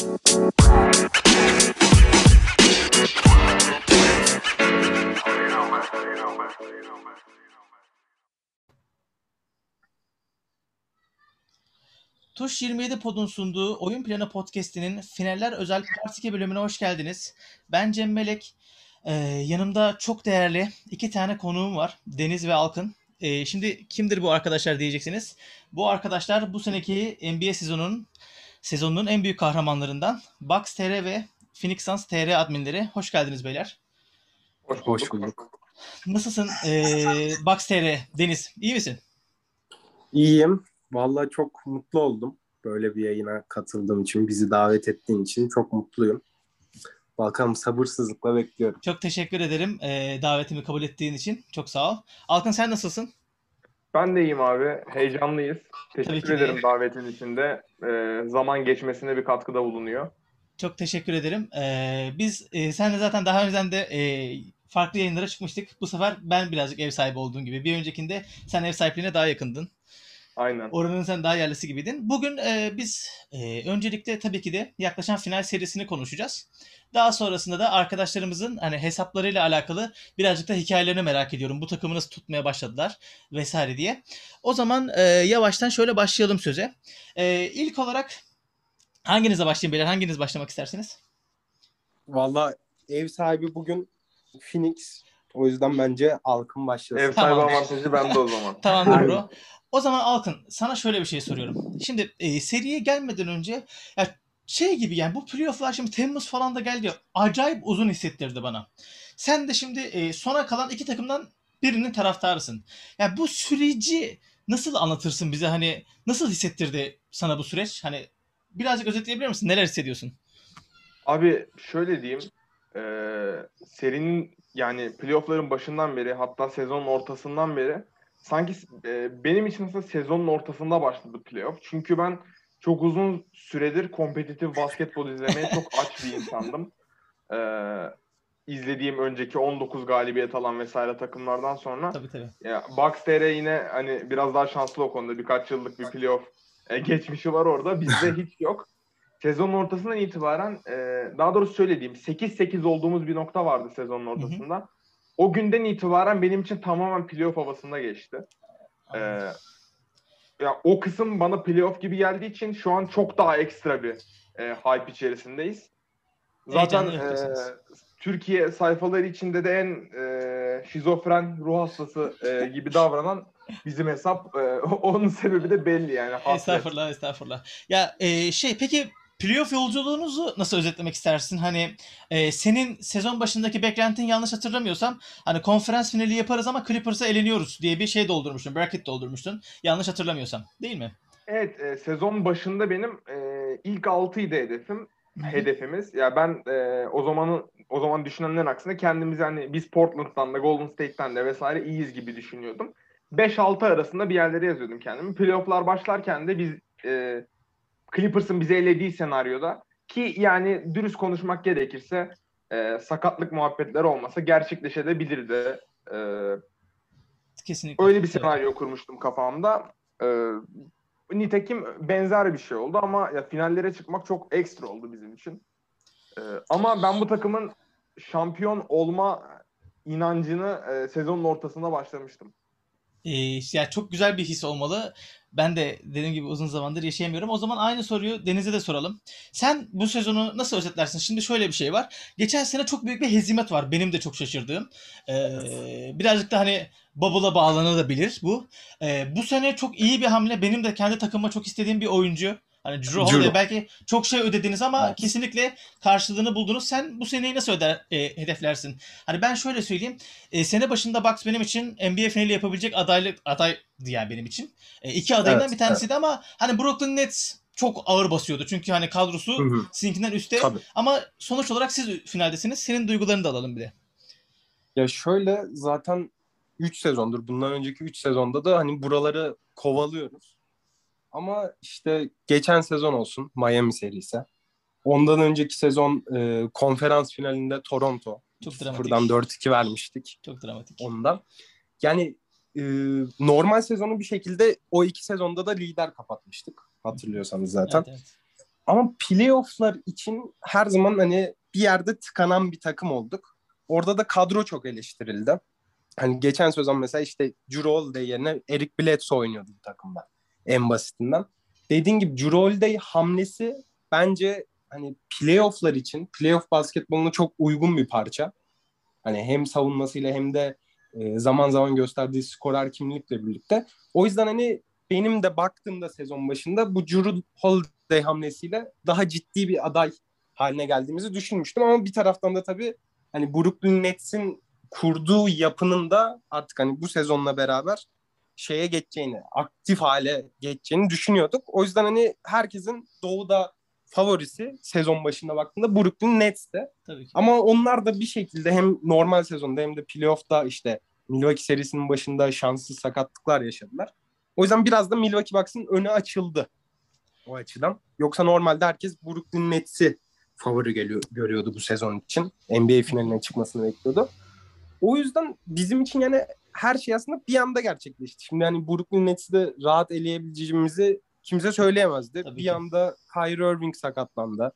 Tuş 27 Pod'un sunduğu Oyun Planı Podcast'inin finaller özel Part 2 bölümüne hoş geldiniz. Ben Cem Melek. Ee, yanımda çok değerli iki tane konuğum var. Deniz ve Alkın. Ee, şimdi kimdir bu arkadaşlar diyeceksiniz. Bu arkadaşlar bu seneki NBA sezonunun sezonunun en büyük kahramanlarından Bucks TR ve Phoenix Suns TR adminleri. Hoş geldiniz beyler. Hoş bulduk. Hoş bulduk. Nasılsın ee, Bucks TR? Deniz iyi misin? İyiyim. Vallahi çok mutlu oldum. Böyle bir yayına katıldığım için, bizi davet ettiğin için çok mutluyum. Bakalım sabırsızlıkla bekliyorum. Çok teşekkür ederim e, davetimi kabul ettiğin için. Çok sağ ol. Alkın sen nasılsın? Ben de iyiyim abi. Heyecanlıyız. Teşekkür ederim de. davetin içinde. E, zaman geçmesine bir katkıda bulunuyor. Çok teşekkür ederim. E, biz e, sen de zaten daha önceden de e, farklı yayınlara çıkmıştık. Bu sefer ben birazcık ev sahibi olduğum gibi. Bir öncekinde sen ev sahipliğine daha yakındın. Aynen. Oranın sen daha yerlisi gibiydin. Bugün e, biz e, öncelikle tabii ki de yaklaşan final serisini konuşacağız. Daha sonrasında da arkadaşlarımızın hani hesaplarıyla alakalı birazcık da hikayelerini merak ediyorum. Bu takımı nasıl tutmaya başladılar vesaire diye. O zaman e, yavaştan şöyle başlayalım söze. E, ilk olarak hanginize başlayayım beyler? Hanginiz başlamak istersiniz? Valla ev sahibi bugün Phoenix. O yüzden bence Alkın başlasın. Ev sahibi tamam. avantajı bende o zaman. Tamamdır bro. O zaman Alkın sana şöyle bir şey soruyorum. Şimdi e, seriye gelmeden önce ya şey gibi yani bu playofflar şimdi Temmuz falan da geldi. Acayip uzun hissettirdi bana. Sen de şimdi e, sona kalan iki takımdan birinin taraftarısın. Yani bu süreci nasıl anlatırsın bize hani nasıl hissettirdi sana bu süreç? Hani birazcık özetleyebilir misin? Neler hissediyorsun? Abi şöyle diyeyim. E, serinin yani playoffların başından beri hatta sezonun ortasından beri sanki e, benim için aslında sezonun ortasında başladı playoff. Çünkü ben çok uzun süredir kompetitif basketbol izlemeye çok aç bir insandım. Ee, izlediğim önceki 19 galibiyet alan vesaire takımlardan sonra. Tabii tabii. Ya, Bucks TR yine hani biraz daha şanslı o konuda. Birkaç yıllık bir playoff e, geçmişi var orada. Bizde hiç yok. Sezonun ortasından itibaren e, daha doğrusu söylediğim 8-8 olduğumuz bir nokta vardı sezonun ortasında. Hı hı. O günden itibaren benim için tamamen playoff havasında geçti. Ee, ya o kısım bana playoff gibi geldiği için şu an çok daha ekstra bir e, hype içerisindeyiz. Zaten e, Türkiye sayfaları içinde de en e, şizofren ruh hastası e, gibi davranan bizim hesap. E, onun sebebi de belli yani. Hasret. Estağfurullah estağfurullah. Ya e, şey peki playoff yolculuğunuzu nasıl özetlemek istersin? Hani e, senin sezon başındaki beklentin yanlış hatırlamıyorsam hani konferans finali yaparız ama Clippers'a eleniyoruz diye bir şey doldurmuştun. Bracket doldurmuştun. Yanlış hatırlamıyorsam. Değil mi? Evet. E, sezon başında benim e, ilk 6'ydı hedefim. Hı-hı. Hedefimiz. Ya ben e, o zamanın o zaman düşünenlerin aksine kendimizi hani biz Portland'dan da Golden State'ten de vesaire iyiyiz gibi düşünüyordum. 5-6 arasında bir yerlere yazıyordum kendimi. Playoff'lar başlarken de biz e, Clippers'ın bize elediği senaryoda ki yani dürüst konuşmak gerekirse e, sakatlık muhabbetleri olmasa gerçekleşebilirdi. E, Kesinlikle. Öyle bir senaryo evet. kurmuştum kafamda. E, nitekim benzer bir şey oldu ama ya finallere çıkmak çok ekstra oldu bizim için. E, ama ben bu takımın şampiyon olma inancını e, sezonun ortasında başlamıştım. Ee, ya çok güzel bir his olmalı. Ben de dediğim gibi uzun zamandır yaşayamıyorum. O zaman aynı soruyu Deniz'e de soralım. Sen bu sezonu nasıl özetlersin? Şimdi şöyle bir şey var. Geçen sene çok büyük bir hezimet var. Benim de çok şaşırdığım. Ee, birazcık da hani bubble'a bağlanabilir bu. Ee, bu sene çok iyi bir hamle. Benim de kendi takımıma çok istediğim bir oyuncu. Hani Drew Holiday belki çok şey ödediniz ama evet. kesinlikle karşılığını buldunuz. Sen bu seneyi nasıl öder, e, hedeflersin? Hani ben şöyle söyleyeyim. E, sene başında Bucks benim için NBA finali yapabilecek adaylık aday yani benim için. E, iki adayından evet, bir tanesiydi evet. ama hani Brooklyn Nets çok ağır basıyordu. Çünkü hani kadrosu hı hı. sizinkinden üstte. Tabii. Ama sonuç olarak siz finaldesiniz. Senin duygularını da alalım bir de. Ya şöyle zaten 3 sezondur. Bundan önceki 3 sezonda da hani buraları kovalıyoruz. Ama işte geçen sezon olsun Miami serisi. Ondan önceki sezon e, konferans finalinde Toronto. Çok dramatik. Sıfırdan 4-2 vermiştik. Çok dramatik. Ondan. Yani e, normal sezonu bir şekilde o iki sezonda da lider kapatmıştık. Hatırlıyorsanız zaten. Evet, evet. Ama playoff'lar için her zaman hani bir yerde tıkanan bir takım olduk. Orada da kadro çok eleştirildi. Hani geçen sezon mesela işte Drew Holiday yerine Eric Bledsoe oynuyordu bu takımda. En basitinden. Dediğin gibi Holiday hamlesi bence hani playoff'lar için, playoff basketboluna çok uygun bir parça. Hani hem savunmasıyla hem de e, zaman zaman gösterdiği skorer kimlikle birlikte. O yüzden hani benim de baktığımda sezon başında bu Drew Holiday hamlesiyle daha ciddi bir aday haline geldiğimizi düşünmüştüm ama bir taraftan da tabii hani Brooklyn Nets'in kurduğu yapının da artık hani bu sezonla beraber şeye geçeceğini, aktif hale geçeceğini düşünüyorduk. O yüzden hani herkesin doğuda favorisi sezon başında baktığında Brooklyn Nets'te. Tabii ki. Ama onlar da bir şekilde hem normal sezonda hem de playoff'ta işte Milwaukee serisinin başında şanssız sakatlıklar yaşadılar. O yüzden biraz da Milwaukee Bucks'ın önü açıldı o açıdan. Yoksa normalde herkes Brooklyn Nets'i favori geliyor, görüyordu bu sezon için. NBA finaline çıkmasını bekliyordu. O yüzden bizim için yani her şey aslında bir anda gerçekleşti. Şimdi yani Brooklyn Nets'i de rahat eleyebileceğimizi kimse söyleyemezdi. Tabii bir ki. anda Kyrie Irving sakatlandı.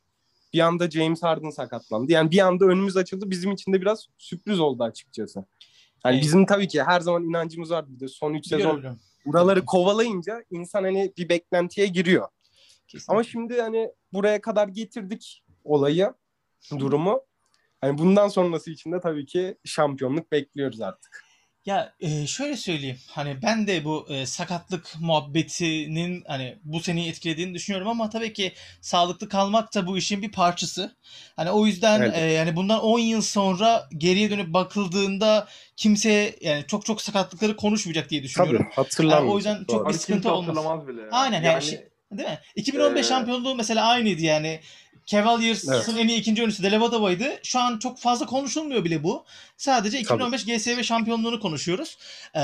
Bir anda James Harden sakatlandı. Yani bir anda önümüz açıldı. Bizim için de biraz sürpriz oldu açıkçası. Yani Evet. bizim tabii ki her zaman inancımız vardı. Bir de son 3 sezon buraları kovalayınca insan hani bir beklentiye giriyor. Kesinlikle. Ama şimdi hani buraya kadar getirdik olayı, durumu. Hani bundan sonrası için de tabii ki şampiyonluk bekliyoruz artık. Ya e, şöyle söyleyeyim. Hani ben de bu e, sakatlık muhabbetinin hani bu seneyi etkilediğini düşünüyorum ama tabii ki sağlıklı kalmak da bu işin bir parçası. Hani o yüzden Evet. e, yani bundan 10 yıl sonra geriye dönüp bakıldığında kimse yani çok çok sakatlıkları konuşmayacak diye düşünüyorum. Tabii hatırlamıyorum. Yani o yüzden çok Doğru. bir sıkıntı olmaz. hatırlamaz bile. Aynen yani şey- Değil mi? 2015 Ee, şampiyonluğu mesela aynıydı yani. Cavaliers'ın en iyi ikinci oyuncusu Delavadova'ydı. Şu an çok fazla konuşulmuyor bile bu. Sadece 2015 GSV şampiyonluğunu konuşuyoruz. Ee,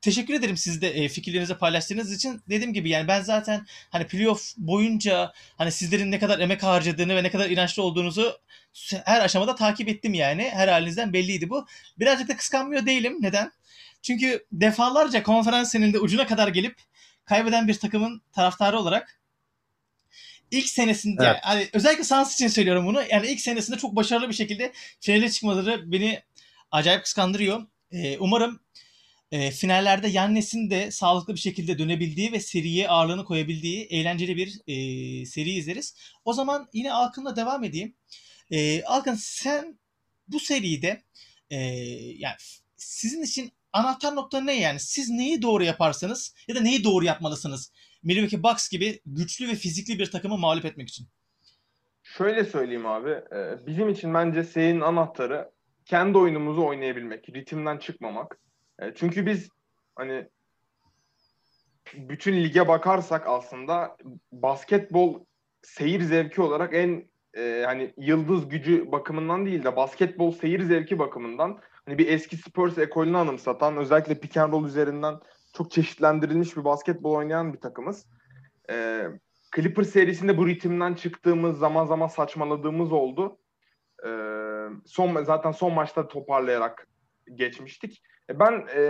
teşekkür ederim siz de e, fikirlerinizi paylaştığınız için. Dediğim gibi yani ben zaten hani playoff boyunca hani sizlerin ne kadar emek harcadığını ve ne kadar inançlı olduğunuzu her aşamada takip ettim yani. Her halinizden belliydi bu. Birazcık da kıskanmıyor değilim. Neden? Çünkü defalarca konferans seninde ucuna kadar gelip kaybeden bir takımın taraftarı olarak ilk senesinde Evet. hani özellikle Suns için söylüyorum bunu. Yani ilk senesinde çok başarılı bir şekilde finale çıkmaları beni acayip kıskandırıyor. Ee, umarım e, finallerde Yannis'in de sağlıklı bir şekilde dönebildiği ve seriye ağırlığını koyabildiği eğlenceli bir e, seri izleriz. O zaman yine Alkın'la devam edeyim. E, Alkın sen bu seride e, yani sizin için anahtar nokta ne yani? Siz neyi doğru yaparsanız ya da neyi doğru yapmalısınız? Milwaukee Bucks gibi güçlü ve fizikli bir takımı mağlup etmek için. Şöyle söyleyeyim abi. e, Bizim için bence serinin anahtarı kendi oyunumuzu oynayabilmek. Ritimden çıkmamak. E, Çünkü biz hani bütün lige bakarsak aslında basketbol seyir zevki olarak en e, hani yıldız gücü bakımından değil de basketbol seyir zevki bakımından hani bir eski Spurs ekolünü anımsatan özellikle pick and roll üzerinden çok çeşitlendirilmiş bir basketbol oynayan bir takımız. E, Clippers serisinde bu ritimden çıktığımız zaman zaman saçmaladığımız oldu. E, son zaten son maçta toparlayarak geçmiştik. E, ben e,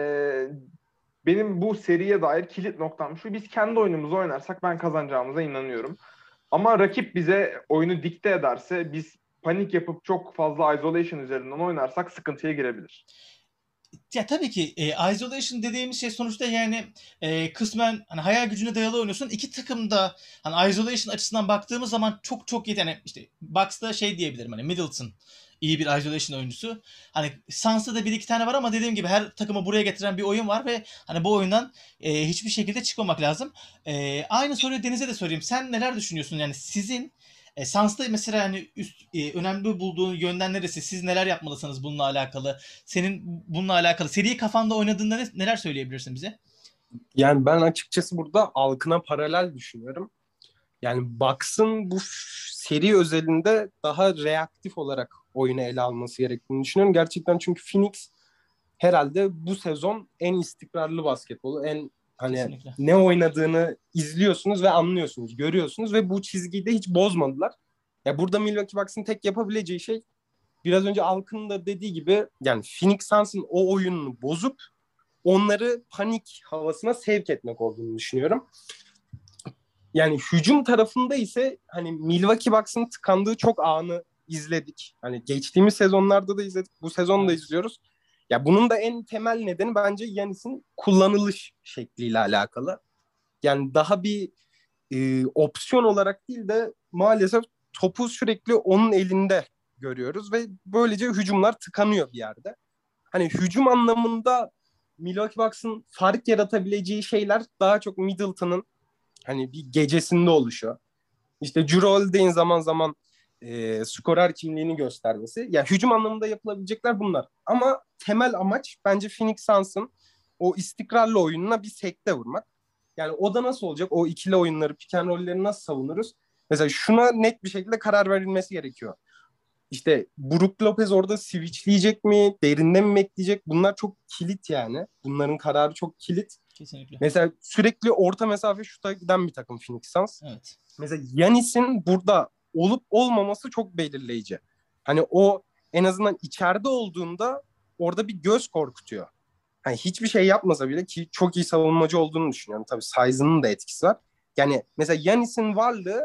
benim bu seriye dair kilit noktam şu. Biz kendi oyunumuzu oynarsak ben kazanacağımıza inanıyorum. Ama rakip bize oyunu dikte ederse biz panik yapıp çok fazla isolation üzerinden oynarsak sıkıntıya girebilir. Ya tabii ki e, isolation dediğimiz şey sonuçta yani e, kısmen hani hayal gücüne dayalı oynuyorsun. İki takım da hani isolation açısından baktığımız zaman çok çok iyi. Yani işte Bucks'ta şey diyebilirim hani Middleton iyi bir isolation oyuncusu. Hani Suns'ta da bir iki tane var ama dediğim gibi her takımı buraya getiren bir oyun var ve hani bu oyundan e, hiçbir şekilde çıkmamak lazım. E, aynı soruyu Deniz'e de sorayım. Sen neler düşünüyorsun? Yani sizin e, Suns'ta mesela hani üst, e, önemli bulduğun yönden neresi? Siz neler yapmalısınız bununla alakalı? Senin bununla alakalı seriyi kafanda oynadığında ne- neler söyleyebilirsin bize? Yani ben açıkçası burada Alkın'a paralel düşünüyorum. Yani Bucks'ın bu seri özelinde daha reaktif olarak oyunu ele alması gerektiğini düşünüyorum. Gerçekten çünkü Phoenix herhalde bu sezon en istikrarlı basketbolu, en hani Kesinlikle. ne oynadığını izliyorsunuz ve anlıyorsunuz, görüyorsunuz ve bu çizgiyi de hiç bozmadılar. Ya burada Milwaukee Bucks'ın tek yapabileceği şey biraz önce Alkın'ın da dediği gibi yani Phoenix Suns'ın o oyununu bozup onları panik havasına sevk etmek olduğunu düşünüyorum. Yani hücum tarafında ise hani Milwaukee Bucks'ın tıkandığı çok anı izledik. Hani geçtiğimiz sezonlarda da izledik. Bu sezon da izliyoruz. Ya bunun da en temel nedeni bence Yanis'in kullanılış şekliyle alakalı. Yani daha bir e, opsiyon olarak değil de maalesef topu sürekli onun elinde görüyoruz ve böylece hücumlar tıkanıyor bir yerde. Hani hücum anlamında Milwaukee Bucks'ın fark yaratabileceği şeyler daha çok Middleton'ın hani bir gecesinde oluşuyor. İşte Drew Holiday'in zaman zaman e, skorer kimliğini göstermesi. Ya hücum anlamında yapılabilecekler bunlar. Ama temel amaç bence Phoenix Suns'ın o istikrarlı oyununa bir sekte vurmak. Yani o da nasıl olacak? O ikili oyunları, pick and roll'leri nasıl savunuruz? Mesela şuna net bir şekilde karar verilmesi gerekiyor. İşte Brook Lopez orada switchleyecek mi? Derinde mi bekleyecek? Bunlar çok kilit yani. Bunların kararı çok kilit. Kesinlikle. Mesela sürekli orta mesafe şuta giden bir takım Phoenix Suns. Evet. Mesela Yanis'in burada olup olmaması çok belirleyici. Hani o en azından içeride olduğunda orada bir göz korkutuyor. Hani hiçbir şey yapmasa bile ki çok iyi savunmacı olduğunu düşünüyorum. Tabii size'ının da etkisi var. Yani mesela Yanis'in varlığı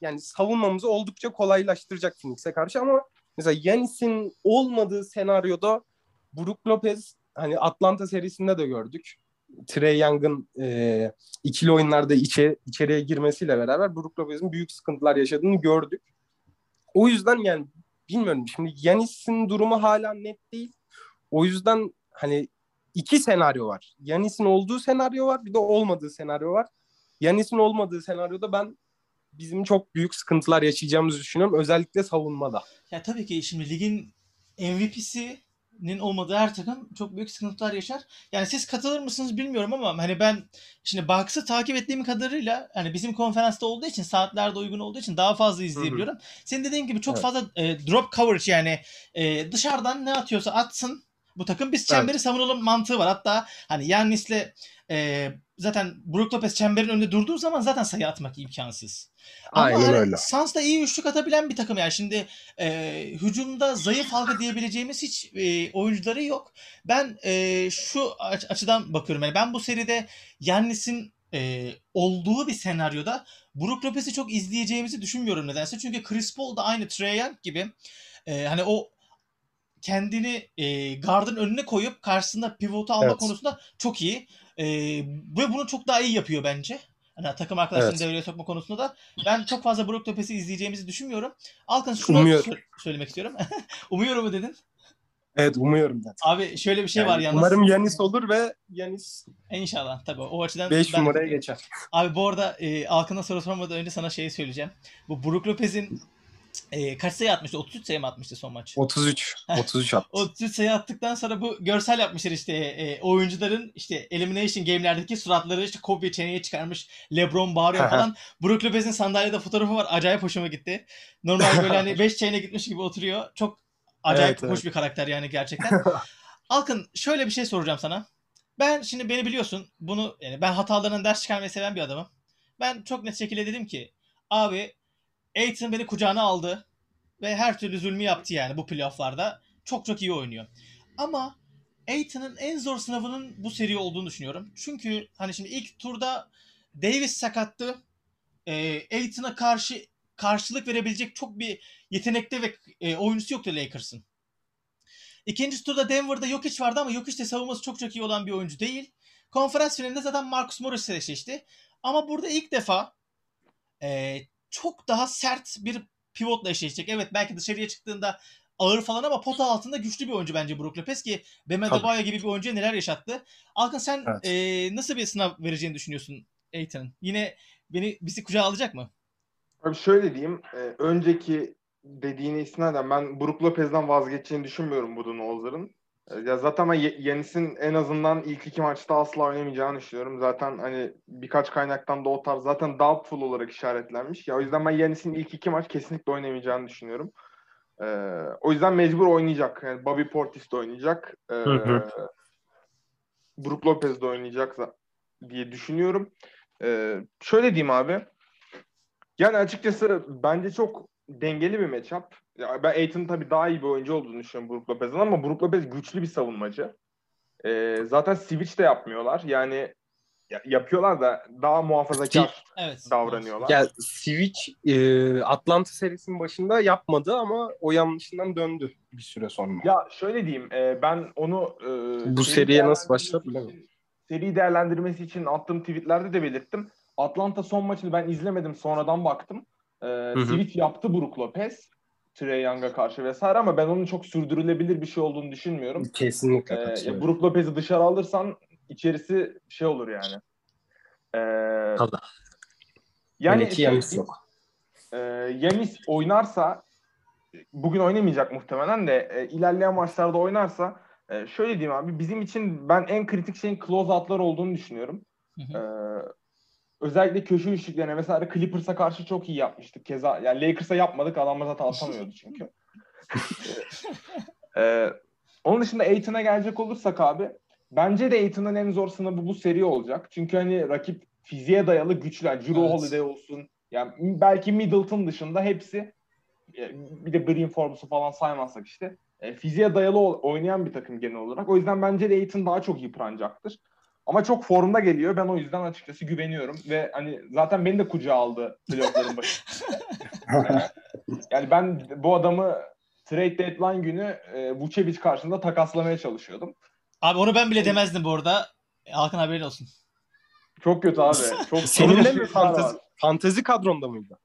yani savunmamızı oldukça kolaylaştıracak Phoenix'e karşı ama mesela Yanis'in olmadığı senaryoda Brook Lopez hani Atlanta serisinde de gördük. Trey Young'ın e, ikili oyunlarda içe, içeriye girmesiyle beraber Brook Lopez'in büyük sıkıntılar yaşadığını gördük. O yüzden yani bilmiyorum şimdi Yanis'in durumu hala net değil. O yüzden hani iki senaryo var. Yanis'in olduğu senaryo var bir de olmadığı senaryo var. Yanis'in olmadığı senaryoda ben bizim çok büyük sıkıntılar yaşayacağımızı düşünüyorum. Özellikle savunmada. Ya tabii ki şimdi ligin MVP'sinin olmadığı her takım çok büyük sıkıntılar yaşar. Yani siz katılır mısınız bilmiyorum ama hani ben şimdi Bucks'ı takip ettiğim kadarıyla hani bizim konferansta olduğu için saatlerde uygun olduğu için daha fazla izleyebiliyorum. Senin dediğin gibi çok Evet. fazla e, drop coverage yani e, dışarıdan ne atıyorsa atsın bu takım biz çemberi savunalım mantığı var. Hatta hani Yannis'le e, zaten Brook Lopez çemberin önünde durduğu zaman zaten sayı atmak imkansız. Ama Aynen hani öyle. Suns da iyi üçlük atabilen bir takım yani. Şimdi e, hücumda zayıf halka diyebileceğimiz hiç e, oyuncuları yok. Ben e, şu aç- açıdan bakıyorum. Yani ben bu seride Yannis'in e, olduğu bir senaryoda Brook Lopez'i çok izleyeceğimizi düşünmüyorum nedense. Çünkü Chris Paul da aynı Trae Young gibi e, hani o kendini e, guard'ın önüne koyup karşısında pivotu alma Evet. konusunda çok iyi. E, ve bunu çok daha iyi yapıyor bence. Hani takım arkadaşlarını Evet. devreye sokma konusunda da ben çok fazla Brook Lopez'i izleyeceğimizi düşünmüyorum. Alkan şunu Umuyorum. sö- söylemek istiyorum. Umuyorum mu dedin? Evet umuyorum ben. Abi şöyle bir şey Yani var yalnız. Umarım Yanis olur ve Yanis İnşallah tabii o açıdan 5 ben- numaraya geçer. Abi bu arada e, Alkan'a soru sormadan önce sana şeyi söyleyeceğim. Bu Brook Lopez'in e, kaç sayı atmıştı? 33 sayı mı atmıştı son maç? 33. 33 attı. 33 sayı attıktan sonra bu görsel yapmışlar işte e, oyuncuların işte elimination game'lerdeki suratları işte Kobe çeneye çıkarmış LeBron bağırıyor falan. Brook Lopez'in sandalyede fotoğrafı var. Acayip hoşuma gitti. Normal böyle hani 5 çeyine gitmiş gibi oturuyor. Çok acayip Evet, hoş evet. bir karakter yani gerçekten. Alkın şöyle bir şey soracağım sana. Ben şimdi beni biliyorsun bunu yani ben hatalarından ders çıkarmayı seven bir adamım. Ben çok net şekilde dedim ki abi Aiton beni kucağına aldı ve her türlü zulmü yaptı yani bu playofflarda. Çok çok iyi oynuyor. Ama Aiton'un en zor sınavının bu seri olduğunu düşünüyorum. Çünkü hani şimdi ilk turda Davis sakattı. E, Aiton'a karşı karşılık verebilecek çok bir yetenekte ve e, oyuncusu yoktu Lakers'ın. İkinci turda Denver'da Jokic vardı ama Jokic de savunması çok çok iyi olan bir oyuncu değil. Konferans finalinde zaten Marcus Morris eşleşti. Ama burada ilk defa e, çok daha sert bir pivotla eşleşecek. Evet belki dışarıya çıktığında ağır falan ama pota altında güçlü bir oyuncu bence Brook Lopez ki Bam. Adebayo gibi bir oyuncuya neler yaşattı. Alkan sen Evet. e, nasıl bir sınav vereceğini düşünüyorsun Aiton'un? Yine beni bizi kucağa alacak mı? Abi şöyle diyeyim. e, önceki dediğine istinaden ben Brook Lopez'den vazgeçeceğini düşünmüyorum Budenholzer'ın. E, ya zaten ben Ye- Yanis'in en azından ilk iki maçta asla oynamayacağını düşünüyorum. Zaten hani birkaç kaynaktan da o tarz zaten doubtful olarak işaretlenmiş. Ya o yüzden ben Yanis'in ilk iki maç kesinlikle oynamayacağını düşünüyorum. E, o yüzden mecbur oynayacak. Yani Bobby Portis de oynayacak. E, Hı hı. Brook Lopez de oynayacak diye düşünüyorum. E, şöyle diyeyim abi. Yani açıkçası bence çok dengeli bir matchup. Ya ben Aiton'un tabii daha iyi bir oyuncu olduğunu düşünüyorum Brook Lopez'den ama Brook Lopez güçlü bir savunmacı. Ee, zaten switch de yapmıyorlar. Yani ya- yapıyorlar da daha muhafazakar Evet. davranıyorlar. Ya Switch e, Atlanta serisinin başında yapmadı ama o yanlışından döndü bir süre sonra. Ya şöyle diyeyim, e, ben onu e, Bu seri seriye nasıl için- bilemiyorum. Seri değerlendirmesi için attığım tweetlerde de belirttim. Atlanta son maçını ben izlemedim, sonradan baktım. E, switch yaptı Brook Lopez, Trey Young'a karşı vesaire ama ben onun çok sürdürülebilir bir şey olduğunu düşünmüyorum. Kesinlikle E, katılıyorum. Brook Lopez'i dışarı alırsan içerisi şey olur yani. E, Tabii. yani Hele ki Yanis yok. e, Yanis oynarsa bugün oynamayacak muhtemelen de e, ilerleyen maçlarda oynarsa e, şöyle diyeyim abi bizim için ben en kritik şeyin close out'lar olduğunu düşünüyorum. Hı E, hı. Özellikle köşe üçlüklerine mesela Clippers'a karşı çok iyi yapmıştık. Keza yani Lakers'a yapmadık adamlar zaten atamıyordu çünkü. E, onun dışında Aiton'a gelecek olursak abi bence de Aiton'un en zor sınavı bu seri olacak. Çünkü hani rakip fiziğe dayalı güçlü. Yani Drew Evet. Holiday olsun. Yani belki Middleton dışında hepsi e, bir de Green Forbes'u falan saymazsak işte e, fiziğe dayalı oynayan bir takım genel olarak. O yüzden bence de Aiton daha çok yıpranacaktır. Ama çok formda geliyor. Ben o yüzden açıkçası güveniyorum. Ve hani zaten beni de kucağa aldı playoff'ların başında. yani ben bu adamı trade deadline günü e, Vucevic karşısında takaslamaya çalışıyordum. Abi onu ben bile demezdim bu arada. Hakan haberin olsun. Çok kötü abi. Çok Senin de çok mi fantezi, fantezi kadronda mıydı?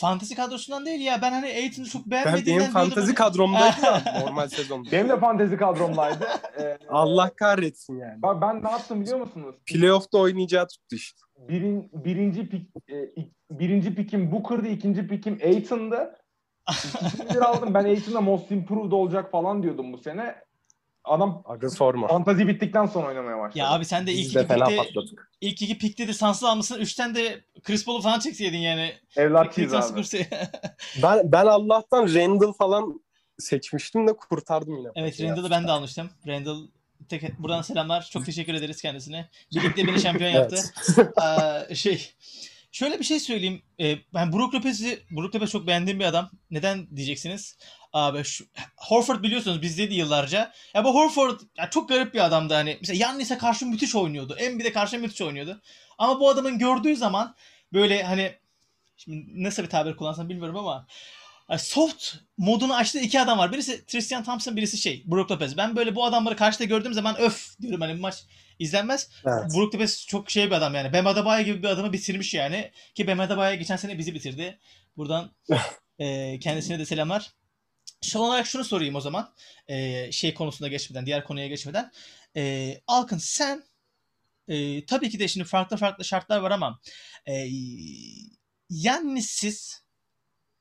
Fantezi kadrosundan değil ya. Ben hani Aiton'u çok Ben beğenmediğimden benim fantezi diyordum. kadromdaydı ya normal sezonda. Benim de fantezi kadromdaydı. E, Allah kahretsin yani. ben, ben ne yaptım biliyor musunuz? Playoff'ta oynayacağı tuttu işte. Birin, birinci pik, e, ik- birinci pikim Booker'dı, ikinci pikim Aiton'dı. İkisini bir aldım. Ben Aiton'da most improved olacak falan diyordum bu sene. Adam Aga sorma. fantazi bittikten sonra oynamaya başladı. Ya abi sen de ilk Biz de iki fena pikte, patladık. ilk iki pikte de sansız almışsın. Üçten de Chris Paul'u falan çekseydin yani. Evlatçıyız Cleveland abi. Ben, ben Allah'tan Randall falan seçmiştim de kurtardım yine. evet Randall'ı ben de almıştım. Randall tek, buradan selamlar. Çok teşekkür ederiz kendisine. Birlikte beni şampiyon yaptı. Ee, şey şöyle bir şey söyleyeyim. Ee, ben Brook Lopez'i Brook Lopez çok beğendiğim bir adam. Neden diyeceksiniz? Abi şu, Horford biliyorsunuz bizdeydi yıllarca. Ya bu Horford ya çok garip bir adamdı hani. Mesela Yannis'e karşı müthiş oynuyordu. Embiid'e karşı müthiş oynuyordu. Ama bu adamın gördüğü zaman böyle hani şimdi nasıl bir tabir kullansam bilmiyorum ama yani soft modunu açtığı iki adam var. Birisi Tristan Thompson, birisi şey Brook Lopez. Ben böyle bu adamları karşıda gördüğüm zaman öf diyorum hani bu maç izlenmez. Evet. Brook Lopez çok şey bir adam yani. Bam Adebayo gibi bir adamı bitirmiş yani. Ki Bam Adebayo geçen sene bizi bitirdi. Buradan e, kendisine de selamlar. Son olarak şunu sorayım o zaman. E, şey konusunda geçmeden, diğer konuya geçmeden. E, Alkın sen e, tabii ki de şimdi farklı farklı şartlar var ama e, Yannis'siz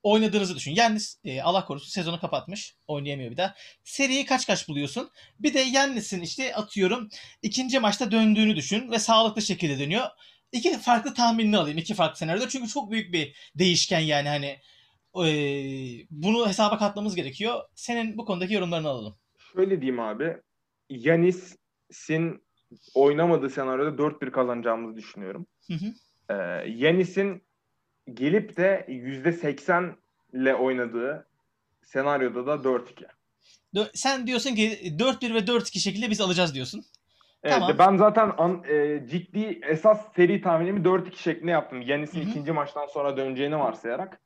oynadığınızı düşün. Yannis e, Allah korusun sezonu kapatmış. Oynayamıyor bir daha. Seriyi kaç kaç buluyorsun? Bir de Yannis'in işte atıyorum ikinci maçta döndüğünü düşün ve sağlıklı şekilde dönüyor. İki farklı tahminini alayım. iki farklı senaryoda. Çünkü çok büyük bir değişken yani hani bunu hesaba katmamız gerekiyor. Senin bu konudaki yorumlarını alalım. Şöyle diyeyim abi. Yanis'in oynamadığı senaryoda 4-1 kazanacağımızı düşünüyorum. Hı hı. Ee, Yanis'in gelip de %80 ile oynadığı senaryoda da 4-2. Dö- Sen diyorsun ki 4-1 ve 4-2 şekilde biz alacağız diyorsun. Evet, Tamam. ben zaten an, e, ciddi esas seri tahminimi 4-2 şeklinde yaptım. Yanis'in ikinci maçtan sonra döneceğini varsayarak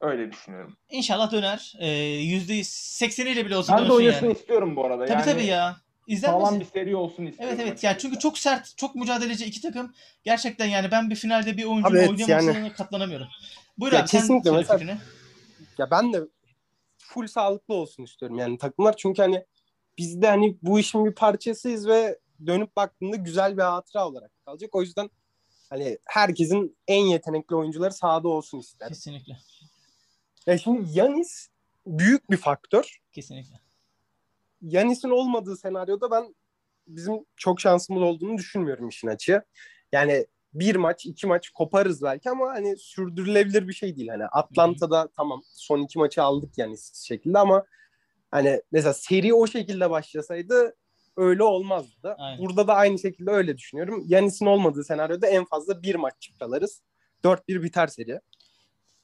öyle düşünüyorum. İnşallah döner. Ee, %80'iyle bile olsa Ben de oynasın yani. istiyorum bu arada. Tabii yani tabii ya. İzlenmesi. Sağlam bir seri olsun istiyorum. Evet evet. Yani çünkü çok sert, çok mücadeleci iki takım. Gerçekten yani ben bir finalde bir Abi oyuncunun evet, oynamamasına katlanamıyorum. Buyur Ya abi sen kesinlikle söyle mesela- fikrini. Ya ben de full sağlıklı olsun istiyorum yani takımlar. Çünkü hani biz de hani bu işin bir parçasıyız ve dönüp baktığında güzel bir hatıra olarak kalacak. O yüzden hani herkesin en yetenekli oyuncuları sahada olsun isterim. Kesinlikle. Ya şimdi Yanis büyük bir faktör. Kesinlikle. Yanis'in olmadığı senaryoda ben bizim çok şansımız olduğunu düşünmüyorum işin açığı. Yani bir maç, iki maç koparız belki ama hani sürdürülebilir bir şey değil. Hani Atlanta'da tamam son iki maçı aldık yani şekilde ama hani mesela seri o şekilde başlasaydı öyle olmazdı. Aynen. Burada da aynı şekilde öyle düşünüyorum. Yanis'in olmadığı senaryoda en fazla bir maç çıkarırız. 4-1 biter seri.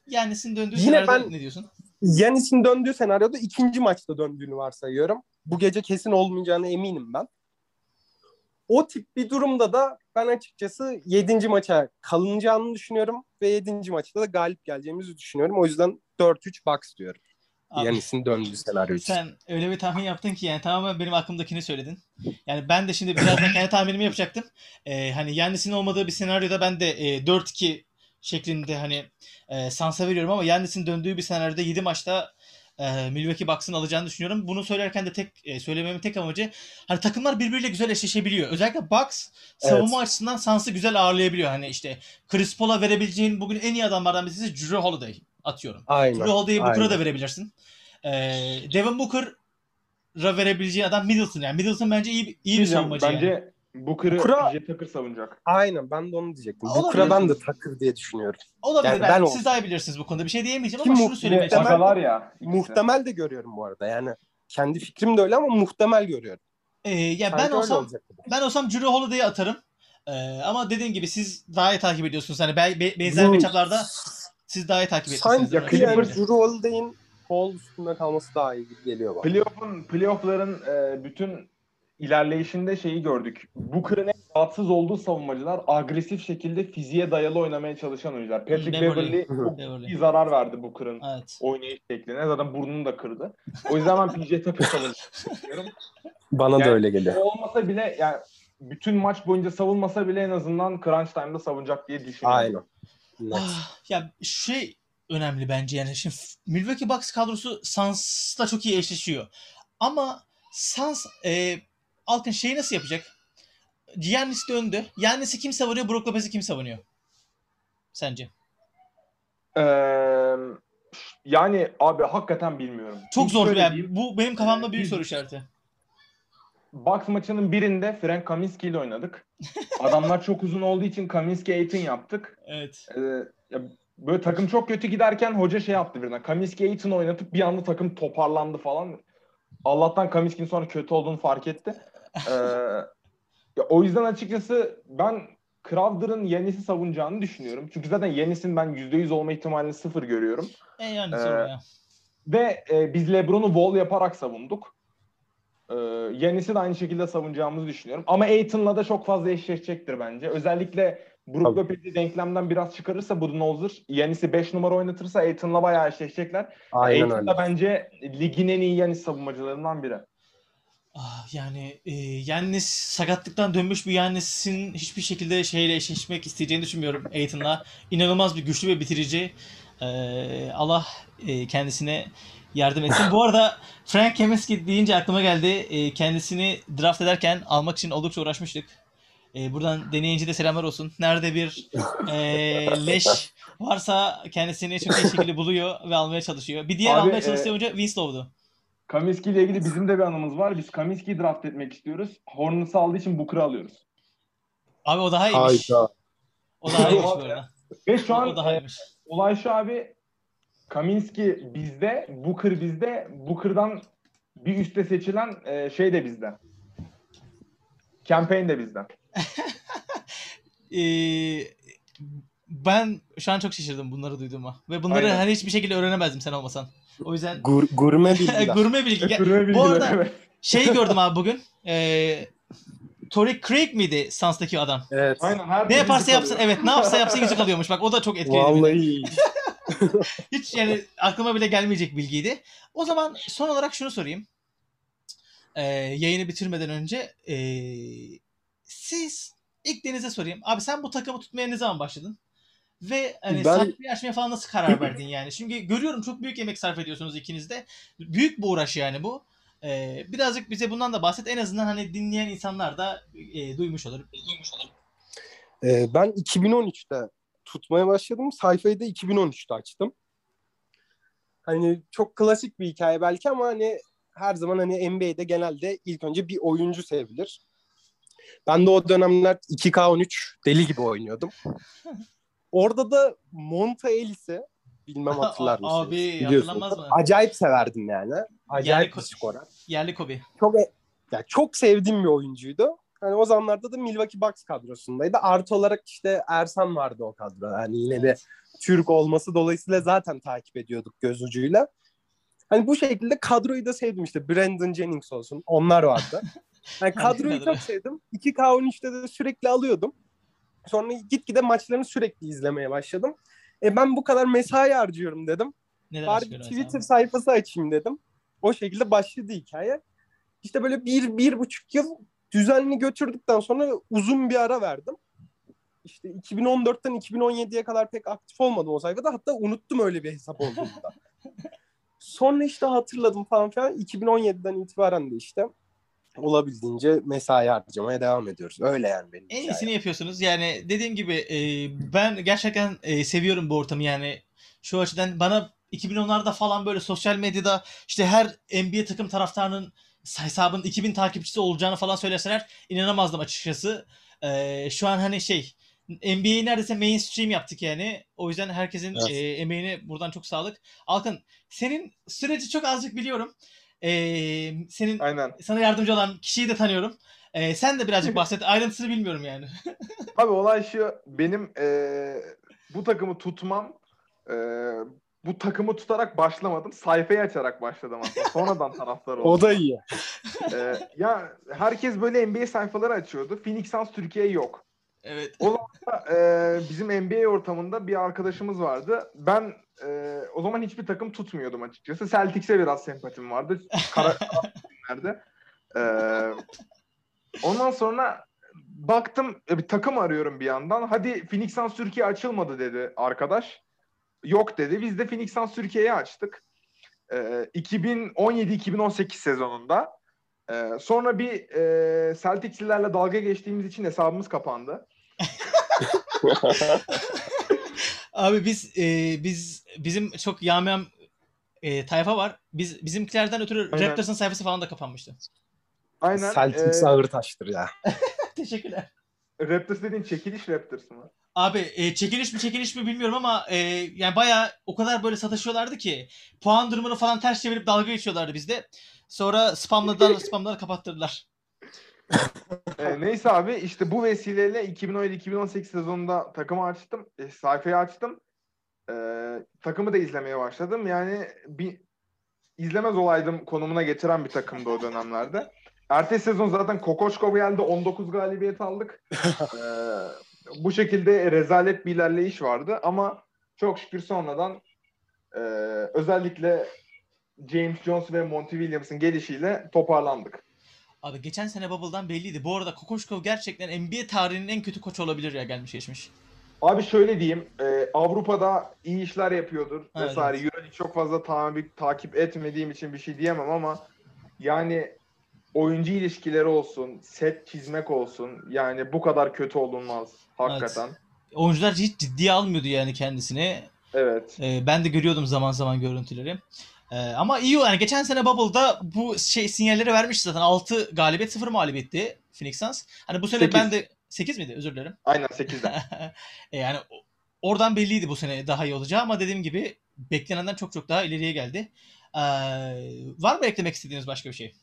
Yannis'in döndüğü Yine senaryoda ben- ne diyorsun? Yanis'in döndüğü senaryoda ikinci maçta döndüğünü varsayıyorum. Bu gece kesin olmayacağına eminim ben. o tip bir durumda da ben açıkçası 7. maça kalınacağını düşünüyorum ve 7. maçta da galip geleceğimizi düşünüyorum. O yüzden 4-3 box diyorum. Abi, Yanis'in döndüğü senaryo için. Sen öyle bir tahmin yaptın ki yani tamamen benim aklımdakini söyledin. Yani ben de şimdi birazdan kendi tahminimi yapacaktım. Ee, hani Yannis'in olmadığı bir senaryoda ben de e, 4-2 şeklinde hani e, Sans'a veriyorum ama Yannis'in döndüğü bir senaryoda 7 maçta e, Milwaukee Bucks'ın alacağını düşünüyorum. Bunu söylerken de tek e, söylememin tek amacı hani takımlar birbiriyle güzel eşleşebiliyor. Özellikle Bucks savunma açısından Suns'ı güzel ağırlayabiliyor. Hani işte Chris Paul'a verebileceğin bugün en iyi adamlardan birisi Drew Holiday atıyorum. Aynen. Drew Holiday'i Booker'a da verebilirsin. Ee, Devin Booker'a verebileceği adam Middleton. Yani Middleton bence iyi, iyi bir savunmacı yani. Booker'ı Booker'a- PJ Tucker savunacak. Aynen ben de onu diyecektim. Booker'a ben de takır diye düşünüyorum. Olabilir. Yani ben, ben siz daha bilirsiniz bu konuda. Bir şey diyemeyeceğim Kim ama şunu söylemeye muhtemel- çalışıyorum. Ya. ikisi. Muhtemel de görüyorum bu arada. Yani kendi fikrim de öyle ama muhtemel görüyorum. Ee, ya Sanki ben olsam ben olsam Drew Holiday'i atarım. Ee, ama dediğim gibi siz daha iyi takip ediyorsunuz. Hani be- be- benzer matchuplarda siz daha iyi takip etmişsiniz. Sanki Clippers- Drew Holiday'in Paul üstünde kalması daha iyi geliyor bana. Playoff'un, playoff'ların e, bütün ilerleyişinde şeyi gördük. Booker'ın en rahatsız olduğu savunmacılar agresif şekilde fiziğe dayalı oynamaya çalışan oyuncular. Patrick Beverly. Çok iyi zarar verdi Booker'ın Evet. oynayış şekline. Zaten burnunu da kırdı. O yüzden ben PJ Tucker savunacak düşünüyorum. Bana da Yani öyle geliyor. Olmasa bile yani bütün maç boyunca savunmasa bile en azından crunch time'da savunacak diye düşünüyorum. Aynen. Ah, ya şey önemli bence yani şimdi Milwaukee Bucks kadrosu Suns'la çok iyi eşleşiyor. Ama Suns e, Alkın şeyi nasıl yapacak? Giannis döndü. Giannis'i kim savunuyor? Brook Lopez'i kim savunuyor? Sence? Ee, yani abi hakikaten bilmiyorum. Çok zor. Yani bu benim kafamda büyük soru işareti. Bucks maçının birinde Frank Kaminsky ile oynadık. Adamlar çok uzun olduğu için Kaminsky Aiton yaptık. Evet. Ee, ya böyle takım çok kötü giderken hoca şey yaptı birden. Kaminsky Aiton oynatıp bir anda takım toparlandı falan. Allah'tan Kaminsky'nin sonra kötü olduğunu fark etti. Ee, ya o yüzden açıkçası ben Crowder'ın Yanis'i savunacağını düşünüyorum. Çünkü zaten Yanis'in ben %100 olma ihtimalini sıfır görüyorum. E yani Ee, ya. Ve e, biz LeBron'u wall yaparak savunduk. Ee, Yanis'i de aynı şekilde savunacağımızı düşünüyorum. Ama Aiton'la da çok fazla eşleşecektir bence. Özellikle Brook. Lopez'i denklemden biraz çıkarırsa Budenholzer, Yanis'i 5 numara oynatırsa Aiton'la bayağı eşleşecekler. Aynen Aiton da bence ligin en iyi Yanis savunmacılarından biri. Ah, yani e, Yannis sakatlıktan dönmüş bir Yannis'in hiçbir şekilde şeyle eşleşmek isteyeceğini düşünmüyorum Aiton'la. İnanılmaz bir güçlü ve bitirici. Ee, Allah e, kendisine yardım etsin. Bu arada Frank Kaminsky deyince aklıma geldi. E, kendisini draft ederken almak için oldukça uğraşmıştık. E, buradan deneyince de selamlar olsun. Nerede bir e, leş varsa kendisini çok iyi şekilde buluyor ve almaya çalışıyor. Bir diğer Abi, almaya e, çalıştığı oyuncu Winslow'du. Kaminsky ile ilgili bizim de bir anımız var. Biz Kaminsky'yi draft etmek istiyoruz. Hornets'ı aldığı için Booker'ı alıyoruz. Abi o daha iyiymiş. Hayda. O daha iyiymiş bu arada. Ve şu an o daha iyiymiş. olay şu abi Kaminsky bizde, Booker bizde. Booker'dan bir üste seçilen e, şey de bizde. Campaign de bizden. Ee, ben şu an çok şaşırdım bunları duyduğuma. Ve bunları Aynen. hani hiçbir şekilde öğrenemezdim sen olmasan. O yüzden Gur, gurme bilgiler. gurme bilgi. Gurme Bu bilgiler, arada evet. şey gördüm abi bugün. Ee, Tory Craig miydi Suns'taki adam? evet. Aynen her Ne yaparsa yapsın alıyor. evet ne yapsa yapsa yüzük alıyormuş. Bak o da çok etkiledi. Vallahi Hiç yani aklıma bile gelmeyecek bilgiydi. O zaman son olarak şunu sorayım. Ee, yayını bitirmeden önce ee, siz ilk Deniz'e sorayım. Abi sen bu takımı tutmaya ne zaman başladın? Ve hani Ben- sayfayı açmaya falan nasıl karar verdin yani? Çünkü görüyorum çok büyük emek sarf ediyorsunuz ikiniz de. Büyük bir uğraş yani bu. Ee, birazcık bize bundan da bahset. En azından hani dinleyen insanlar da ee, duymuş olur. Duymuş olur. Ee, ben 2013'te tutmaya başladım. Sayfayı da 2013'te açtım. Hani çok klasik bir hikaye belki ama hani her zaman hani NBA'de genelde ilk önce bir oyuncu sevilir. Ben de o dönemler 2K13 deli gibi oynuyordum. Orada da Monta Ellis'i bilmem hatırlar mısınız? Abi, hatırlanmaz mı? Acayip severdim yani. Acayip Yani- bir skorer. Yerli Kobe. Çok e- ya çok sevdiğim bir oyuncuydu. Hani o zamanlarda da Milwaukee Bucks kadrosundaydı. Artı olarak işte Ersan vardı o kadro. Yani yine de Türk olması dolayısıyla zaten takip ediyorduk göz ucuyla. Hani bu şekilde kadroyu da sevdim işte. Brandon Jennings olsun. Onlar vardı. Yani kadroyu kadro. çok sevdim. 2K13'te de sürekli alıyordum. Sonra gitgide maçlarını sürekli izlemeye başladım. E ben bu kadar mesai harcıyorum dedim. Neler Bari bir? Twitter sayfası açayım dedim. O şekilde başladı hikaye. İşte böyle bir, bir buçuk yıl düzenli götürdükten sonra uzun bir ara verdim. İşte 2014'ten 2017'ye kadar pek aktif olmadım o sayfada. Hatta unuttum öyle bir hesap olduğunu da. Sonra işte hatırladım falan filan. 2017'den itibaren de işte olabildiğince mesai harcamaya devam ediyoruz. Öyle yani benim En iyisini yapıyorsunuz. Yani dediğim gibi e, ben gerçekten e, seviyorum bu ortamı yani. Şu açıdan bana 2010'larda falan böyle sosyal medyada işte her NBA takım taraftarının hesabının 2000 takipçisi olacağını falan söyleseler inanamazdım açıkçası. E, şu an hani şey NBA'yi neredeyse mainstream yaptık yani. O yüzden herkesin Evet. e, emeğine buradan çok sağlık. Alkın senin süreci çok azıcık biliyorum. E, senin Aynen. sana yardımcı olan kişiyi de tanıyorum. E, sen de birazcık bahset. Ayrıntısını bilmiyorum yani. Abi olay şu benim e, bu takımı tutmam e, bu takımı tutarak başlamadım. Sayfayı açarak başladım aslında. Sonradan taraftar oldum. O da iyi. E, ya herkes böyle NBA sayfaları açıyordu. Phoenix Suns Türkiye yok. Evet. E, bizim NBA ortamında bir arkadaşımız vardı. Ben e, o zaman hiçbir takım tutmuyordum açıkçası. Celtics'e biraz sempatim vardı. Kara nerede? E, ondan sonra baktım e, bir takım arıyorum bir yandan. Hadi Phoenix Suns Türkiye açılmadı dedi arkadaş. Yok dedi. Biz de Phoenix Suns Türkiye'yi açtık. E, 2017-2018 sezonunda. E, sonra bir e, Celtics'lilerle dalga geçtiğimiz için hesabımız kapandı. Abi biz e, biz bizim çok yağmayan e, tayfa var. Biz bizimkilerden ötürü Aynen. Raptors'ın sayfası falan da kapanmıştı. Aynen. Celtics e, ağır taştır ya. Teşekkürler. Raptors dediğin çekiliş Raptors mı? Abi e, çekiliş mi çekiliş mi bilmiyorum ama e, yani bayağı o kadar böyle sataşıyorlardı ki puan durumunu falan ters çevirip dalga geçiyorlardı bizde. Sonra spamladılar spamları kapattırdılar. E, neyse abi işte bu vesileyle 2017-2018 sezonunda takımı açtım. E, sayfayı açtım. E, takımı da izlemeye başladım. Yani bir izlemez olaydım konumuna getiren bir takımdı o dönemlerde. Ertesi sezon zaten Kokoşko geldi. 19 galibiyet aldık. E, bu şekilde rezalet bir ilerleyiş vardı ama çok şükür sonradan e, özellikle James Jones ve Monty Williams'ın gelişiyle toparlandık. Abi geçen sene Bubble'dan belliydi. Bu arada Kokoşkov gerçekten NBA tarihinin en kötü koçu olabilir ya gelmiş geçmiş. Abi şöyle diyeyim, e, Avrupa'da iyi işler yapıyordur Evet, vesaire. evet. Euroleague çok fazla tabi, takip etmediğim için bir şey diyemem ama yani oyuncu ilişkileri olsun, set çizmek olsun yani bu kadar kötü olunmaz hakikaten. Oyuncular hiç ciddiye almıyordu yani kendisini. Evet. Ee, ben de görüyordum zaman zaman görüntüleri. Ee, ama iyi yani geçen sene Bubble'da bu şey sinyalleri vermiş zaten. 6 galibiyet 0 mağlubiyetti Phoenix Suns. Hani bu sene Sekiz. ben de 8 miydi? Özür dilerim. Aynen 8'den. E yani oradan belliydi bu sene daha iyi olacağı ama dediğim gibi beklenenden çok çok daha ileriye geldi. Ee, var mı eklemek istediğiniz başka bir şey?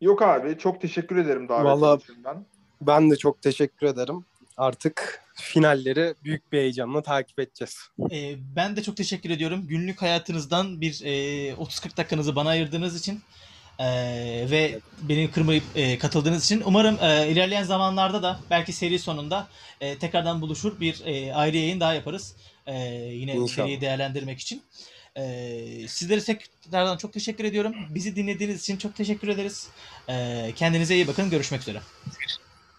Yok abi çok teşekkür ederim davet Vallahi- için ben. Ben de çok teşekkür ederim. Artık finalleri büyük bir heyecanla takip edeceğiz. Ee, ben de çok teşekkür ediyorum. Günlük hayatınızdan bir e, 30-40 dakikanızı bana ayırdığınız için e, ve beni kırmayıp e, katıldığınız için. Umarım e, ilerleyen zamanlarda da belki seri sonunda e, tekrardan buluşur bir e, ayrı yayın daha yaparız. E, yine İnşallah. seriyi değerlendirmek için. E, sizlere tekrardan çok teşekkür ediyorum. Bizi dinlediğiniz için çok teşekkür ederiz. E, kendinize iyi bakın. Görüşmek üzere.